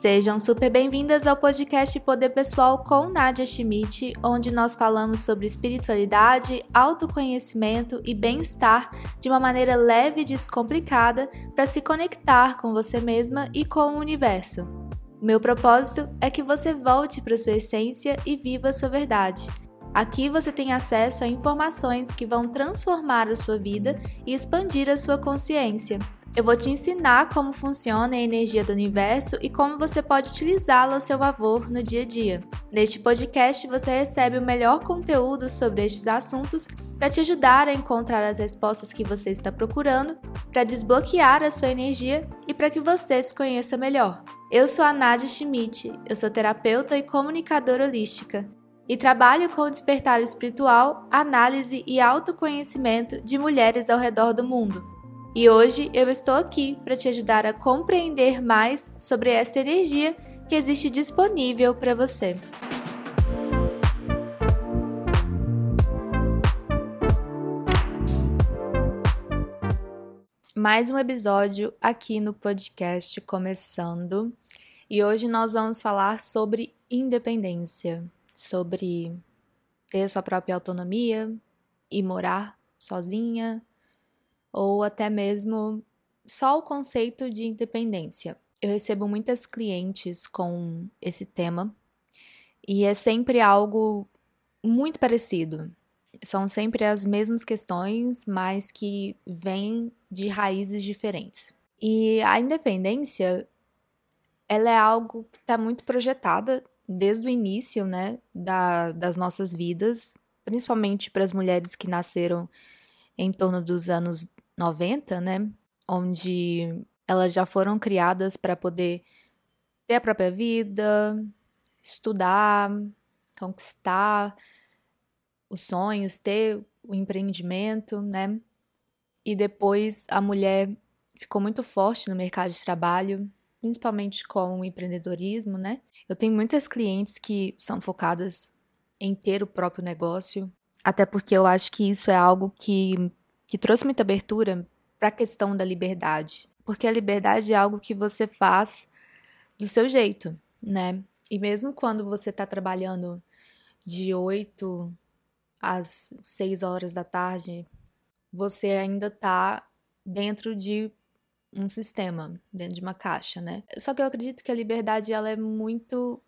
Sejam super bem-vindas ao podcast Poder Pessoal com Nadia Schmidt, onde nós falamos sobre espiritualidade, autoconhecimento e bem-estar de uma maneira leve e descomplicada para se conectar com você mesma e com o universo. Meu propósito é que você volte para sua essência e viva sua verdade. Aqui você tem acesso a informações que vão transformar a sua vida e expandir a sua consciência. Eu vou te ensinar como funciona a energia do universo e como você pode utilizá-la a seu favor no dia a dia. Neste podcast, você recebe o melhor conteúdo sobre estes assuntos para te ajudar a encontrar as respostas que você está procurando, para desbloquear a sua energia e para que você se conheça melhor. Eu sou a Nadia Schmidt, eu sou terapeuta e comunicadora holística e trabalho com o despertar espiritual, análise e autoconhecimento de mulheres ao redor do mundo. E hoje eu estou aqui para te ajudar a compreender mais sobre essa energia que existe disponível para você. Mais um episódio aqui no podcast começando. E hoje nós vamos falar sobre independência, sobre ter sua própria autonomia e morar sozinha, ou até mesmo só o conceito de independência. Eu recebo muitas clientes com esse tema e é sempre algo muito parecido. São sempre as mesmas questões, mas que vêm de raízes diferentes. E a independência, ela é algo que está muito projetada desde o início, né, da, das nossas vidas, principalmente para as mulheres que nasceram em torno dos anos 90, né? Onde elas já foram criadas para poder ter a própria vida, estudar, conquistar os sonhos, ter o empreendimento, né? E depois a mulher ficou muito forte no mercado de trabalho, principalmente com o empreendedorismo, né? Eu tenho muitas clientes que são focadas em ter o próprio negócio, até porque eu acho que isso é algo que que trouxe muita abertura para a questão da liberdade. Porque a liberdade é algo que você faz do seu jeito, né? E mesmo quando você está trabalhando de 8 às 6 horas da tarde, você ainda está dentro de um sistema, dentro de uma caixa, né? Só que eu acredito que a liberdade ela é muito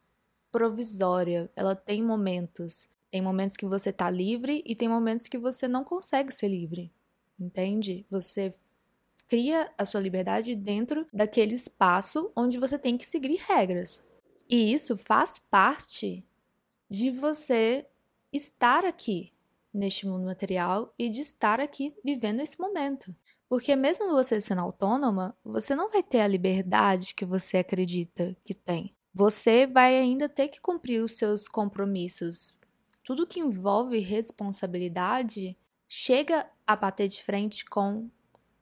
provisória, ela tem momentos. Tem momentos que você tá livre e tem momentos que você não consegue ser livre entende? Você cria a sua liberdade dentro daquele espaço onde você tem que seguir regras. E isso faz parte de você estar aqui neste mundo material e de estar aqui vivendo esse momento. Porque mesmo você sendo autônoma, você não vai ter a liberdade que você acredita que tem. Você vai ainda ter que cumprir os seus compromissos. Tudo que envolve responsabilidade chega a bater de frente com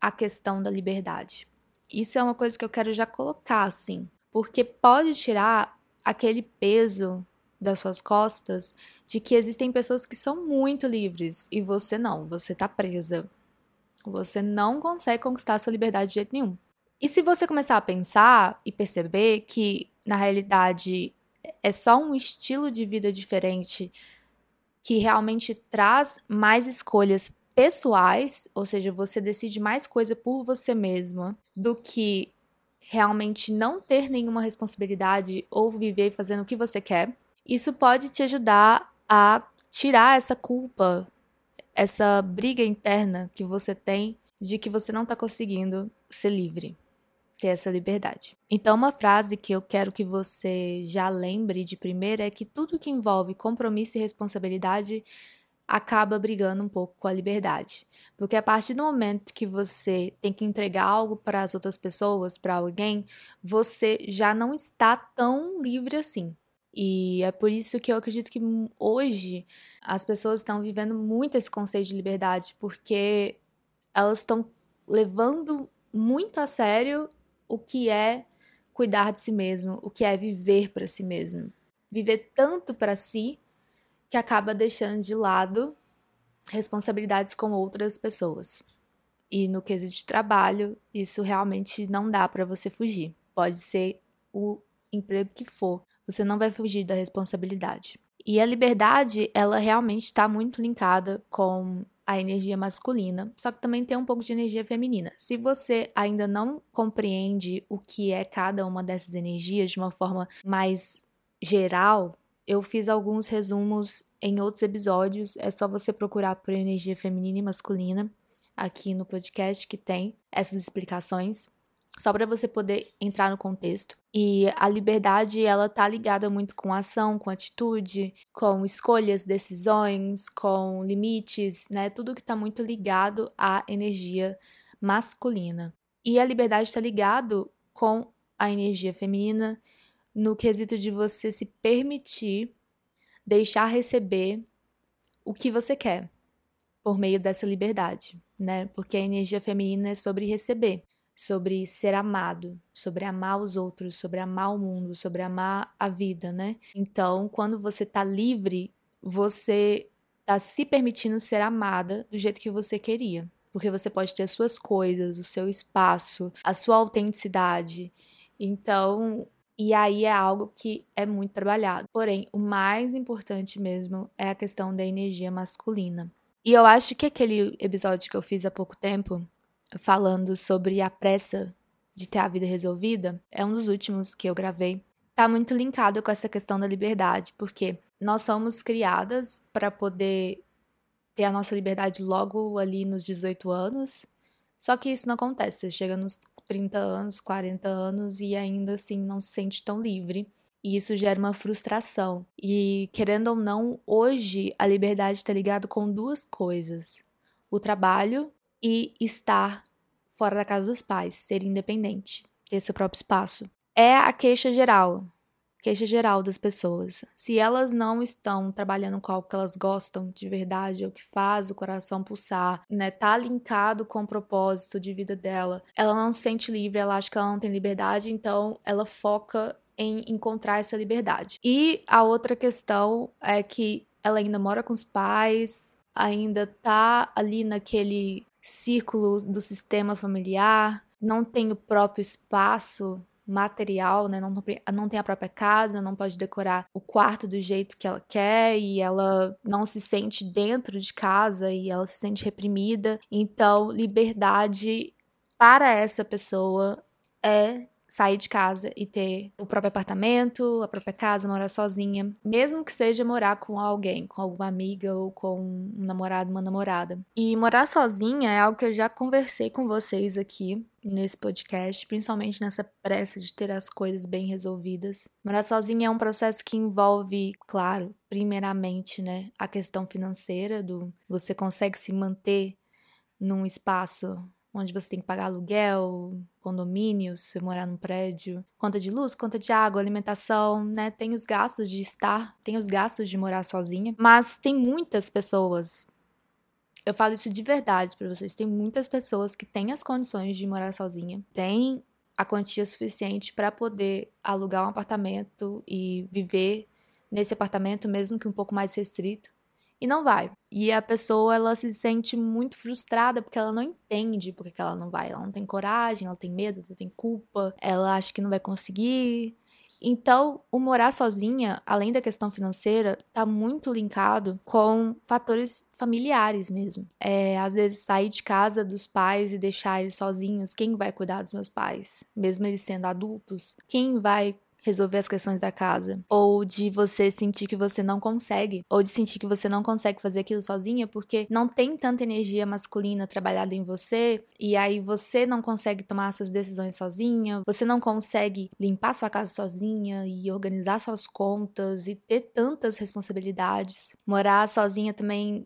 a questão da liberdade. Isso é uma coisa que eu quero já colocar assim, porque pode tirar aquele peso das suas costas de que existem pessoas que são muito livres e você não, você tá presa. Você não consegue conquistar a sua liberdade de jeito nenhum. E se você começar a pensar e perceber que na realidade é só um estilo de vida diferente que realmente traz mais escolhas pessoais, ou seja, você decide mais coisa por você mesma do que realmente não ter nenhuma responsabilidade ou viver fazendo o que você quer. Isso pode te ajudar a tirar essa culpa, essa briga interna que você tem de que você não está conseguindo ser livre ter essa liberdade. Então, uma frase que eu quero que você já lembre de primeira é que tudo que envolve compromisso e responsabilidade acaba brigando um pouco com a liberdade. Porque a partir do momento que você tem que entregar algo para as outras pessoas, para alguém, você já não está tão livre assim. E é por isso que eu acredito que hoje as pessoas estão vivendo muito esse conceito de liberdade, porque elas estão levando muito a sério o que é cuidar de si mesmo, o que é viver para si mesmo. Viver tanto para si que acaba deixando de lado responsabilidades com outras pessoas. E no quesito de trabalho, isso realmente não dá para você fugir. Pode ser o emprego que for, você não vai fugir da responsabilidade. E a liberdade, ela realmente está muito linkada com a energia masculina, só que também tem um pouco de energia feminina. Se você ainda não compreende o que é cada uma dessas energias de uma forma mais geral, eu fiz alguns resumos em outros episódios, é só você procurar por energia feminina e masculina aqui no podcast que tem essas explicações só para você poder entrar no contexto. E a liberdade, ela tá ligada muito com ação, com atitude, com escolhas, decisões, com limites, né? Tudo que tá muito ligado à energia masculina. E a liberdade está ligado com a energia feminina no quesito de você se permitir deixar receber o que você quer por meio dessa liberdade, né? Porque a energia feminina é sobre receber sobre ser amado, sobre amar os outros, sobre amar o mundo, sobre amar a vida, né? Então, quando você tá livre, você tá se permitindo ser amada do jeito que você queria. Porque você pode ter as suas coisas, o seu espaço, a sua autenticidade. Então, e aí é algo que é muito trabalhado. Porém, o mais importante mesmo é a questão da energia masculina. E eu acho que aquele episódio que eu fiz há pouco tempo, falando sobre a pressa de ter a vida resolvida, é um dos últimos que eu gravei. Tá muito linkado com essa questão da liberdade, porque nós somos criadas para poder ter a nossa liberdade logo ali nos 18 anos. Só que isso não acontece. Você chega nos 30 anos, 40 anos e ainda assim não se sente tão livre. E isso gera uma frustração. E querendo ou não, hoje a liberdade está ligada com duas coisas: o trabalho e estar fora da casa dos pais, ser independente, ter seu próprio espaço. É a queixa geral, queixa geral das pessoas. Se elas não estão trabalhando com algo que elas gostam de verdade, o que faz o coração pulsar, né, tá linkado com o propósito de vida dela, ela não se sente livre, ela acha que ela não tem liberdade, então ela foca em encontrar essa liberdade. E a outra questão é que ela ainda mora com os pais, ainda tá ali naquele círculo do sistema familiar, não tem o próprio espaço material, né? Não, não tem a própria casa, não pode decorar o quarto do jeito que ela quer e ela não se sente dentro de casa e ela se sente reprimida. Então, liberdade para essa pessoa é sair de casa e ter o próprio apartamento, a própria casa, morar sozinha, mesmo que seja morar com alguém, com alguma amiga ou com um namorado, uma namorada. E morar sozinha é algo que eu já conversei com vocês aqui nesse podcast, principalmente nessa pressa de ter as coisas bem resolvidas. Morar sozinha é um processo que envolve, claro, primeiramente, né, a questão financeira do você consegue se manter num espaço onde você tem que pagar aluguel, condomínio, se morar num prédio, conta de luz, conta de água, alimentação, né? Tem os gastos de estar, tem os gastos de morar sozinha, mas tem muitas pessoas. Eu falo isso de verdade para vocês. Tem muitas pessoas que têm as condições de morar sozinha, têm a quantia suficiente para poder alugar um apartamento e viver nesse apartamento, mesmo que um pouco mais restrito e não vai. E a pessoa ela se sente muito frustrada porque ela não entende por que ela não vai. Ela não tem coragem, ela tem medo, ela tem culpa, ela acha que não vai conseguir. Então, o morar sozinha, além da questão financeira, tá muito linkado com fatores familiares mesmo. É, às vezes, sair de casa dos pais e deixar eles sozinhos, quem vai cuidar dos meus pais? Mesmo eles sendo adultos, quem vai resolver as questões da casa, ou de você sentir que você não consegue, ou de sentir que você não consegue fazer aquilo sozinha porque não tem tanta energia masculina trabalhada em você, e aí você não consegue tomar suas decisões sozinha, você não consegue limpar sua casa sozinha e organizar suas contas e ter tantas responsabilidades. Morar sozinha também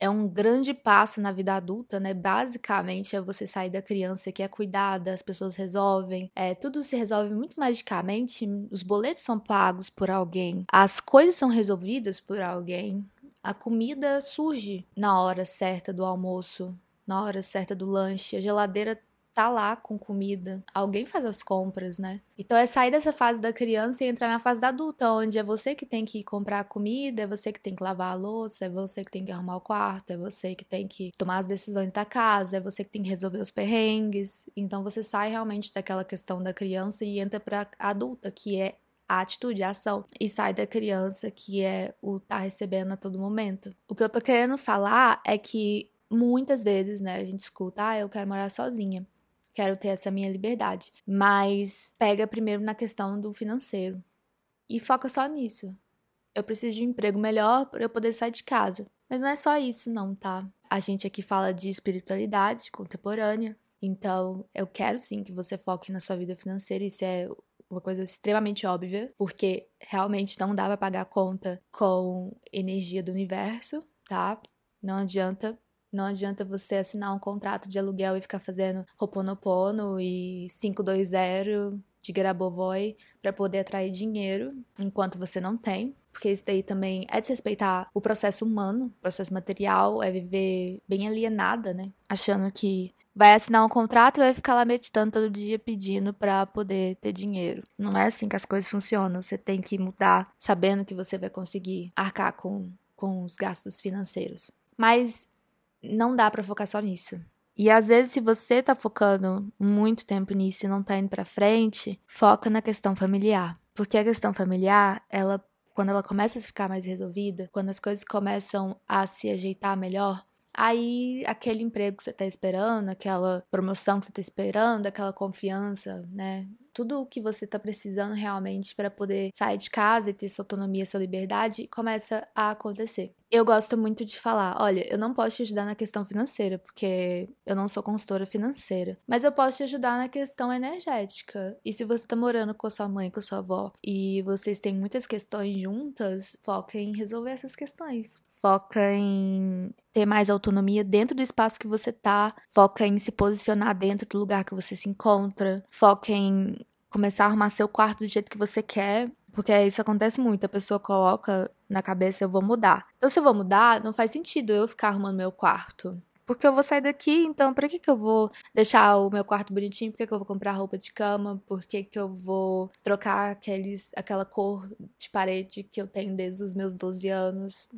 é um grande passo na vida adulta, né? Basicamente é você sair da criança que é cuidada, as pessoas resolvem, é, tudo se resolve muito magicamente, os boletos são pagos por alguém, as coisas são resolvidas por alguém, a comida surge na hora certa do almoço, na hora certa do lanche, a geladeira tá lá com comida. Alguém faz as compras, né? Então é sair dessa fase da criança e entrar na fase da adulta, onde é você que tem que comprar comida, é você que tem que lavar a louça, é você que tem que arrumar o quarto, é você que tem que tomar as decisões da casa, é você que tem que resolver os perrengues. Então você sai realmente daquela questão da criança e entra pra adulta, que é a atitude, a ação, e sai da criança, que é o tá recebendo a todo momento. O que eu tô querendo falar é que muitas vezes, né, a gente escuta, ah, eu quero morar sozinha quero ter essa minha liberdade. Mas pega primeiro na questão do financeiro e foca só nisso. Eu preciso de um emprego melhor para eu poder sair de casa. Mas não é só isso, não, tá? A gente aqui fala de espiritualidade contemporânea. Então, eu quero sim que você foque na sua vida financeira. Isso é uma coisa extremamente óbvia, porque realmente não dá para pagar conta com energia do universo, tá? Não adianta não adianta você assinar um contrato de aluguel e ficar fazendo Roponopono e 520 de Grabovoi para poder atrair dinheiro, enquanto você não tem. Porque isso daí também é desrespeitar o processo humano, o processo material, é viver bem alienada, né? Achando que vai assinar um contrato e vai ficar lá meditando todo dia pedindo para poder ter dinheiro. Não é assim que as coisas funcionam. Você tem que mudar sabendo que você vai conseguir arcar com, com os gastos financeiros. Mas não dá para focar só nisso. E às vezes, se você tá focando muito tempo nisso e não tá indo pra frente, foca na questão familiar. Porque a questão familiar, ela, quando ela começa a ficar mais resolvida, quando as coisas começam a se ajeitar melhor, aí aquele emprego que você tá esperando, aquela promoção que você tá esperando, aquela confiança, né? Tudo o que você está precisando realmente para poder sair de casa e ter sua autonomia, sua liberdade, começa a acontecer. Eu gosto muito de falar, olha, eu não posso te ajudar na questão financeira, porque eu não sou consultora financeira, mas eu posso te ajudar na questão energética. E se você tá morando com a sua mãe, com a sua avó, e vocês têm muitas questões juntas, foca em resolver essas questões foca em ter mais autonomia dentro do espaço que você tá, foca em se posicionar dentro do lugar que você se encontra, foca em começar a arrumar seu quarto do jeito que você quer, porque isso acontece muito, a pessoa coloca na cabeça eu vou mudar. Então se eu vou mudar, não faz sentido eu ficar arrumando meu quarto. Porque eu vou sair daqui, então pra que, que eu vou deixar o meu quarto bonitinho? Por que, que eu vou comprar roupa de cama? Por que, que eu vou trocar aqueles, aquela cor de parede que eu tenho desde os meus 12 anos?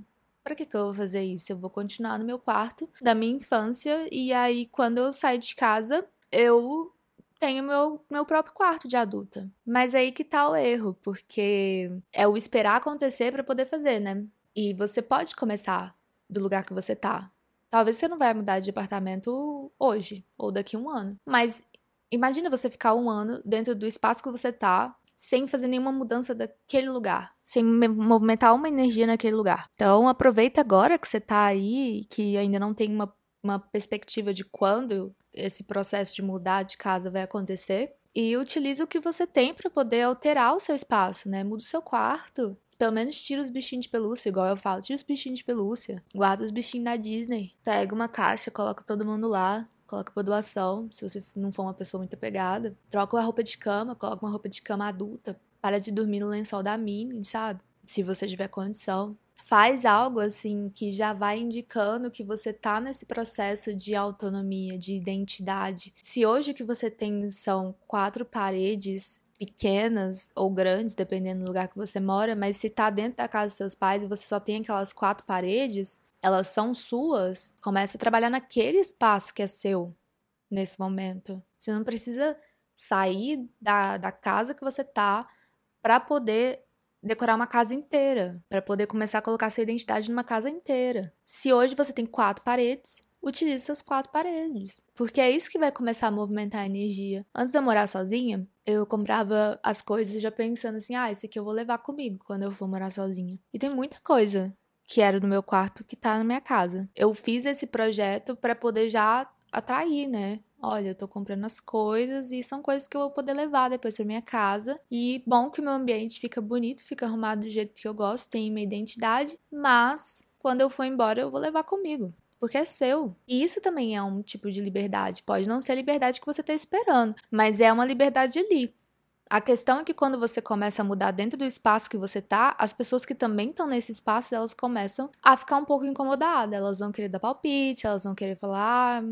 Para que, que eu vou fazer isso? Eu vou continuar no meu quarto da minha infância e aí quando eu sair de casa, eu tenho meu, meu próprio quarto de adulta. Mas aí que tá o erro, porque é o esperar acontecer para poder fazer, né? E você pode começar do lugar que você tá. Talvez você não vai mudar de apartamento hoje ou daqui a um ano. Mas imagina você ficar um ano dentro do espaço que você tá, sem fazer nenhuma mudança daquele lugar, sem movimentar uma energia naquele lugar. Então, aproveita agora que você tá aí, que ainda não tem uma, uma perspectiva de quando esse processo de mudar de casa vai acontecer. E utilize o que você tem para poder alterar o seu espaço, né? Muda o seu quarto. Pelo menos tira os bichinhos de pelúcia, igual eu falo. Tira os bichinhos de pelúcia. Guarda os bichinhos da Disney. Pega uma caixa, coloca todo mundo lá coloca pra doação, se você não for uma pessoa muito apegada. Troca a roupa de cama, coloca uma roupa de cama adulta. Para de dormir no lençol da mini, sabe? Se você tiver condição. Faz algo assim que já vai indicando que você tá nesse processo de autonomia, de identidade. Se hoje o que você tem são quatro paredes pequenas ou grandes, dependendo do lugar que você mora, mas se tá dentro da casa dos seus pais e você só tem aquelas quatro paredes, elas são suas, comece a trabalhar naquele espaço que é seu nesse momento. Você não precisa sair da, da casa que você tá para poder decorar uma casa inteira, para poder começar a colocar sua identidade numa casa inteira. Se hoje você tem quatro paredes, utilize essas quatro paredes, porque é isso que vai começar a movimentar a energia. Antes de eu morar sozinha, eu comprava as coisas já pensando assim: ah, isso aqui eu vou levar comigo quando eu for morar sozinha. E tem muita coisa que era do meu quarto, que tá na minha casa. Eu fiz esse projeto para poder já atrair, né? Olha, eu tô comprando as coisas e são coisas que eu vou poder levar depois pra minha casa. E bom que o meu ambiente fica bonito, fica arrumado do jeito que eu gosto, tem minha identidade, mas quando eu for embora eu vou levar comigo. Porque é seu. E isso também é um tipo de liberdade. Pode não ser a liberdade que você tá esperando, mas é uma liberdade ali. A questão é que quando você começa a mudar dentro do espaço que você tá, as pessoas que também estão nesse espaço, elas começam a ficar um pouco incomodadas. Elas vão querer dar palpite, elas vão querer falar, ah,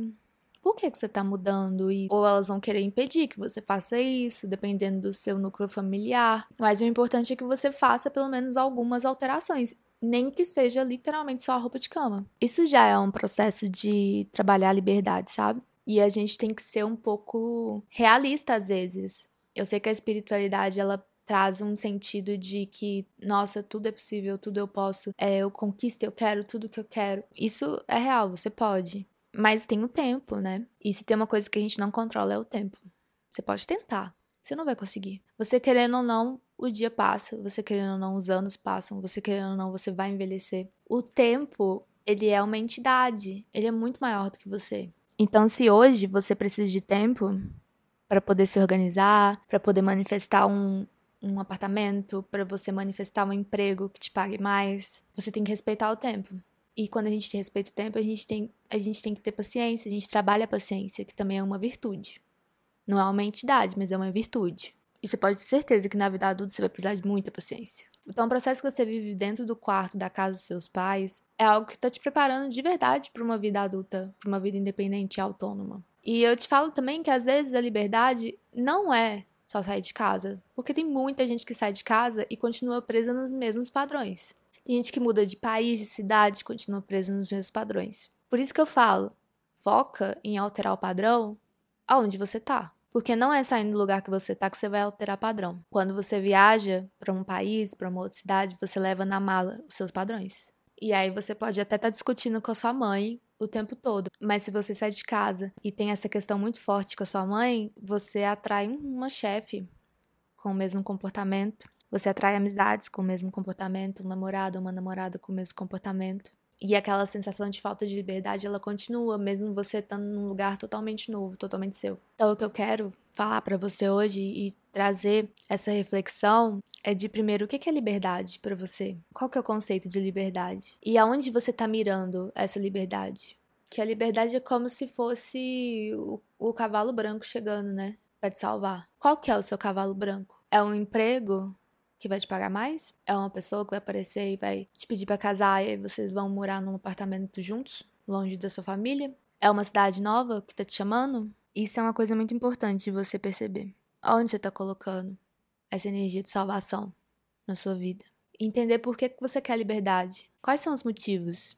por que, que você tá mudando? E, ou elas vão querer impedir que você faça isso, dependendo do seu núcleo familiar. Mas o importante é que você faça pelo menos algumas alterações nem que seja literalmente só a roupa de cama. Isso já é um processo de trabalhar a liberdade, sabe? E a gente tem que ser um pouco realista às vezes. Eu sei que a espiritualidade ela traz um sentido de que, nossa, tudo é possível, tudo eu posso, é, eu conquisto, eu quero tudo que eu quero. Isso é real, você pode. Mas tem o tempo, né? E se tem uma coisa que a gente não controla é o tempo. Você pode tentar, você não vai conseguir. Você querendo ou não, o dia passa, você querendo ou não, os anos passam, você querendo ou não, você vai envelhecer. O tempo, ele é uma entidade, ele é muito maior do que você. Então, se hoje você precisa de tempo para poder se organizar, para poder manifestar um, um apartamento, para você manifestar um emprego que te pague mais, você tem que respeitar o tempo. E quando a gente respeita o tempo, a gente tem, a gente tem que ter paciência, a gente trabalha a paciência, que também é uma virtude. Não é uma entidade, mas é uma virtude. E você pode ter certeza que na vida adulta você vai precisar de muita paciência. Então, o processo que você vive dentro do quarto da casa dos seus pais é algo que está te preparando de verdade para uma vida adulta, para uma vida independente e autônoma. E eu te falo também que às vezes a liberdade não é só sair de casa, porque tem muita gente que sai de casa e continua presa nos mesmos padrões. Tem gente que muda de país, de cidade, continua presa nos mesmos padrões. Por isso que eu falo, foca em alterar o padrão aonde você tá. Porque não é saindo do lugar que você tá que você vai alterar padrão. Quando você viaja para um país, para uma outra cidade, você leva na mala os seus padrões. E aí você pode até estar tá discutindo com a sua mãe o tempo todo. Mas se você sai de casa e tem essa questão muito forte com a sua mãe, você atrai uma chefe com o mesmo comportamento. Você atrai amizades com o mesmo comportamento, um namorado ou uma namorada com o mesmo comportamento. E aquela sensação de falta de liberdade, ela continua, mesmo você estando num lugar totalmente novo, totalmente seu. Então, o que eu quero falar para você hoje e trazer essa reflexão é de primeiro, o que é liberdade para você? Qual que é o conceito de liberdade? E aonde você tá mirando essa liberdade? Que a liberdade é como se fosse o, o cavalo branco chegando, né? Pra te salvar. Qual que é o seu cavalo branco? É um emprego que vai te pagar mais? É uma pessoa que vai aparecer e vai te pedir para casar e aí vocês vão morar num apartamento juntos, longe da sua família? É uma cidade nova que tá te chamando? Isso é uma coisa muito importante de você perceber. Onde você tá colocando essa energia de salvação na sua vida? Entender por que você quer liberdade. Quais são os motivos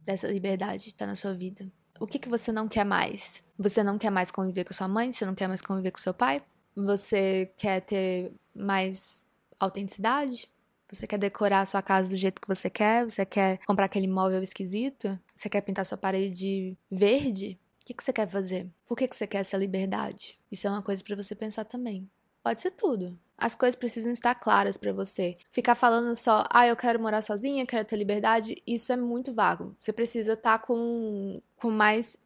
dessa liberdade estar tá na sua vida? O que, que você não quer mais? Você não quer mais conviver com sua mãe? Você não quer mais conviver com seu pai? Você quer ter mais autenticidade? Você quer decorar a sua casa do jeito que você quer? Você quer comprar aquele móvel esquisito? Você quer pintar sua parede verde? O que, que você quer fazer? Por que, que você quer essa liberdade? Isso é uma coisa para você pensar também. Pode ser tudo. As coisas precisam estar claras para você. Ficar falando só, ah, eu quero morar sozinha, quero ter liberdade, isso é muito vago. Você precisa estar tá com, com mais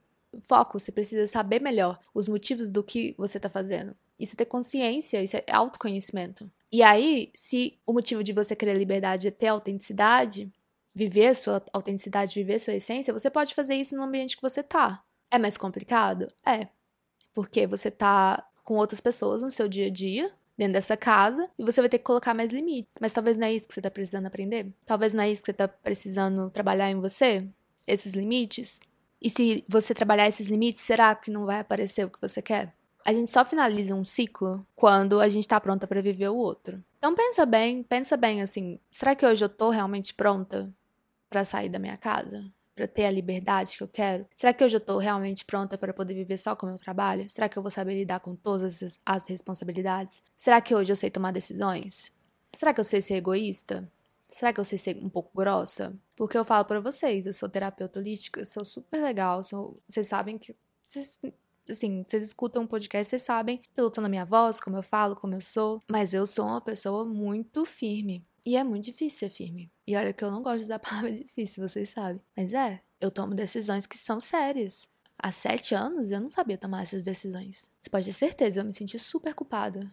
foco, você precisa saber melhor os motivos do que você está fazendo. Isso é ter consciência, isso é autoconhecimento. E aí, se o motivo de você querer liberdade é ter autenticidade, viver sua autenticidade, viver sua essência, você pode fazer isso no ambiente que você tá. É mais complicado? É. Porque você tá com outras pessoas no seu dia a dia, dentro dessa casa, e você vai ter que colocar mais limite. Mas talvez não é isso que você tá precisando aprender? Talvez não é isso que você tá precisando trabalhar em você? Esses limites? E se você trabalhar esses limites, será que não vai aparecer o que você quer? A gente só finaliza um ciclo quando a gente tá pronta para viver o outro. Então pensa bem, pensa bem assim, será que hoje eu tô realmente pronta para sair da minha casa? Para ter a liberdade que eu quero? Será que hoje eu tô realmente pronta para poder viver só com o meu trabalho? Será que eu vou saber lidar com todas as, responsabilidades? Será que hoje eu sei tomar decisões? Será que eu sei ser egoísta? Será que eu sei ser um pouco grossa? Porque eu falo para vocês, eu sou terapeuta holística, sou super legal, sou, vocês sabem que vocês assim, vocês escutam um podcast, vocês sabem, pelo tom da minha voz, como eu falo, como eu sou. Mas eu sou uma pessoa muito firme. E é muito difícil ser firme. E olha que eu não gosto de usar a palavra difícil, vocês sabem. Mas é, eu tomo decisões que são sérias. Há sete anos eu não sabia tomar essas decisões. Você pode ter certeza, eu me senti super culpada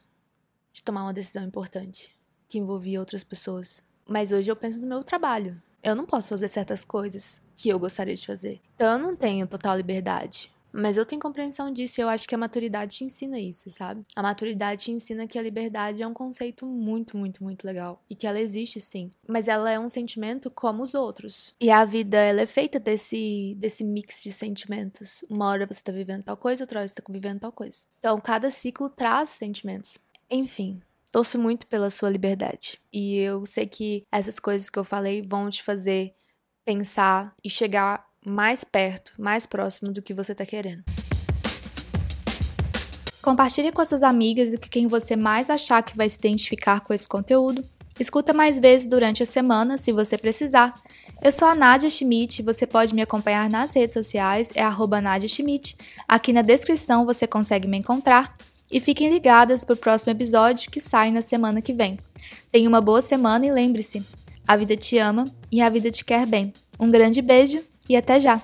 de tomar uma decisão importante que envolvia outras pessoas. Mas hoje eu penso no meu trabalho. Eu não posso fazer certas coisas que eu gostaria de fazer. Então eu não tenho total liberdade Mas eu tenho compreensão disso e eu acho que a maturidade te ensina isso, sabe? A maturidade te ensina que a liberdade é um conceito muito, muito, muito legal. E que ela existe sim. Mas ela é um sentimento como os outros. E a vida, ela é feita desse, desse mix de sentimentos. Uma hora você tá vivendo tal coisa, outra hora você tá vivendo tal coisa. Então, cada ciclo traz sentimentos. Enfim, torço muito pela sua liberdade. E eu sei que essas coisas que eu falei vão te fazer pensar e chegar mais perto, mais próximo do que você está querendo. Compartilhe com suas amigas e com quem você mais achar que vai se identificar com esse conteúdo. Escuta mais vezes durante a semana, se você precisar. Eu sou a Nadia Schmidt, você pode me acompanhar nas redes sociais, é arroba Nadia Schmidt. Aqui na descrição você consegue me encontrar. E fiquem ligadas para o próximo episódio que sai na semana que vem. Tenha uma boa semana e lembre-se, a vida te ama e a vida te quer bem. Um grande beijo e até já!